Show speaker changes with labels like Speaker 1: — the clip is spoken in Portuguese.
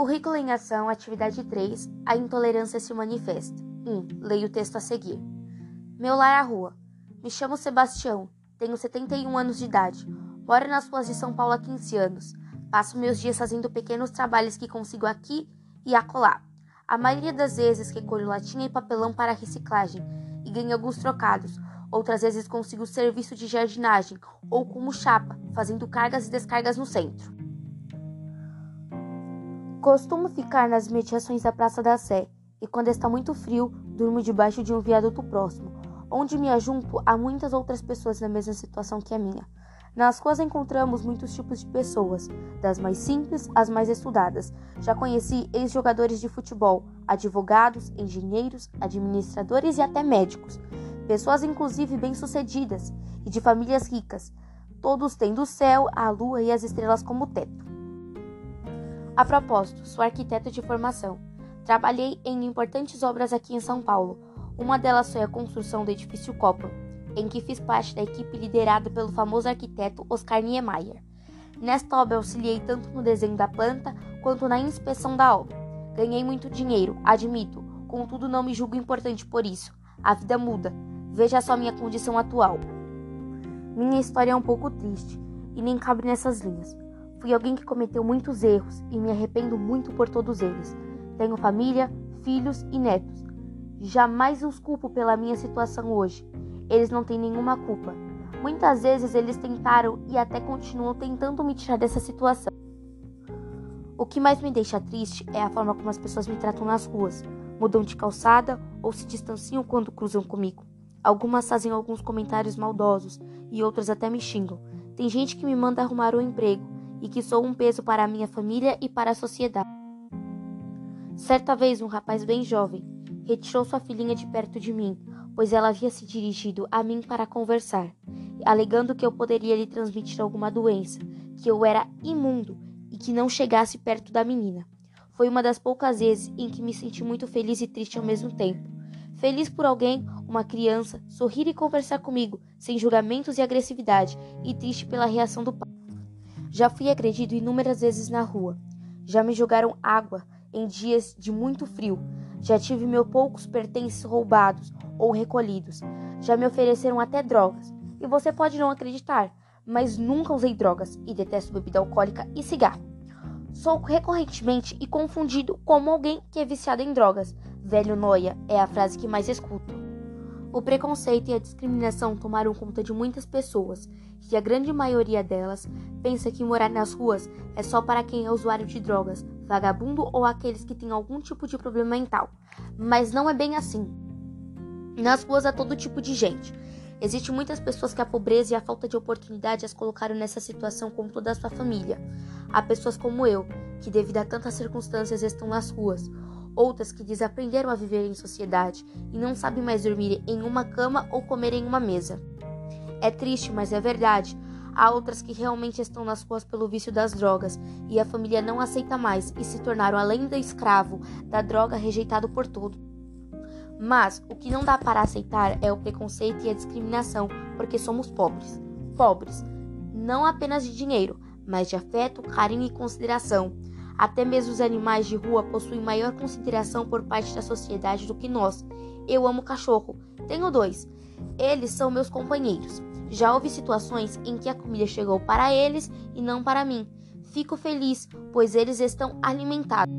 Speaker 1: Currículo em Ação, atividade 3. A intolerância se manifesta. 1. Leio o texto a seguir. Meu lar à rua. Me chamo Sebastião. Tenho 71 anos de idade. Moro nas ruas de São Paulo há 15 anos. Passo meus dias fazendo pequenos trabalhos que consigo aqui e acolá. A maioria das vezes recolho latinha e papelão para reciclagem e ganho alguns trocados. Outras vezes consigo serviço de jardinagem ou como chapa, fazendo cargas e descargas no centro. Costumo ficar nas mediações da Praça da Sé e, quando está muito frio, durmo debaixo de um viaduto próximo, onde me ajunto a muitas outras pessoas na mesma situação que a minha. Nas ruas encontramos muitos tipos de pessoas, das mais simples às mais estudadas. Já conheci ex-jogadores de futebol, advogados, engenheiros, administradores e até médicos. Pessoas inclusive bem-sucedidas e de famílias ricas, todos tendo o céu, a lua e as estrelas como teto. A propósito, sou arquiteto de formação. Trabalhei em importantes obras aqui em São Paulo. Uma delas foi a construção do edifício Copland, em que fiz parte da equipe liderada pelo famoso arquiteto Oscar Niemeyer. Nesta obra auxiliei tanto no desenho da planta quanto na inspeção da obra. Ganhei muito dinheiro, admito, contudo não me julgo importante por isso. A vida muda. Veja só minha condição atual. Minha história é um pouco triste e nem cabe nessas linhas. Fui alguém que cometeu muitos erros e me arrependo muito por todos eles. Tenho família, filhos e netos. Jamais os culpo pela minha situação hoje. Eles não têm nenhuma culpa. Muitas vezes eles tentaram e até continuam tentando me tirar dessa situação. O que mais me deixa triste é a forma como as pessoas me tratam nas ruas. Mudam de calçada ou se distanciam quando cruzam comigo. Algumas fazem alguns comentários maldosos e outras até me xingam. Tem gente que me manda arrumar um emprego e que sou um peso para a minha família e para a sociedade. Certa vez, um rapaz bem jovem retirou sua filhinha de perto de mim, pois ela havia se dirigido a mim para conversar, alegando que eu poderia lhe transmitir alguma doença, que eu era imundo e que não chegasse perto da menina. Foi uma das poucas vezes em que me senti muito feliz e triste ao mesmo tempo. Feliz por alguém, uma criança, sorrir e conversar comigo, sem julgamentos e agressividade, e triste pela reação do pai. Já fui agredido inúmeras vezes na rua. Já me jogaram água em dias de muito frio. Já tive meus poucos pertences roubados ou recolhidos. Já me ofereceram até drogas. E você pode não acreditar, mas nunca usei drogas e detesto bebida alcoólica e cigarro. Sou recorrentemente e confundido como alguém que é viciado em drogas. Velho noia é a frase que mais escuto. O preconceito e a discriminação tomaram conta de muitas pessoas, e a grande maioria delas pensa que morar nas ruas é só para quem é usuário de drogas, vagabundo ou aqueles que têm algum tipo de problema mental. Mas não é bem assim. Nas ruas há todo tipo de gente. Existem muitas pessoas que a pobreza e a falta de oportunidade as colocaram nessa situação como toda a sua família. Há pessoas como eu, que devido a tantas circunstâncias estão nas ruas, outras que desaprenderam a viver em sociedade e não sabem mais dormir em uma cama ou comer em uma mesa. É triste, mas é verdade. Há outras que realmente estão nas ruas pelo vício das drogas e a família não aceita mais e se tornaram além do escravo da droga rejeitado por todos. Mas o que não dá para aceitar é o preconceito e a discriminação, porque somos pobres. Pobres, não apenas de dinheiro, mas de afeto, carinho e consideração. Até mesmo os animais de rua possuem maior consideração por parte da sociedade do que nós. Eu amo cachorro, tenho dois. Eles são meus companheiros. Já houve situações em que a comida chegou para eles e não para mim. Fico feliz, pois eles estão alimentados.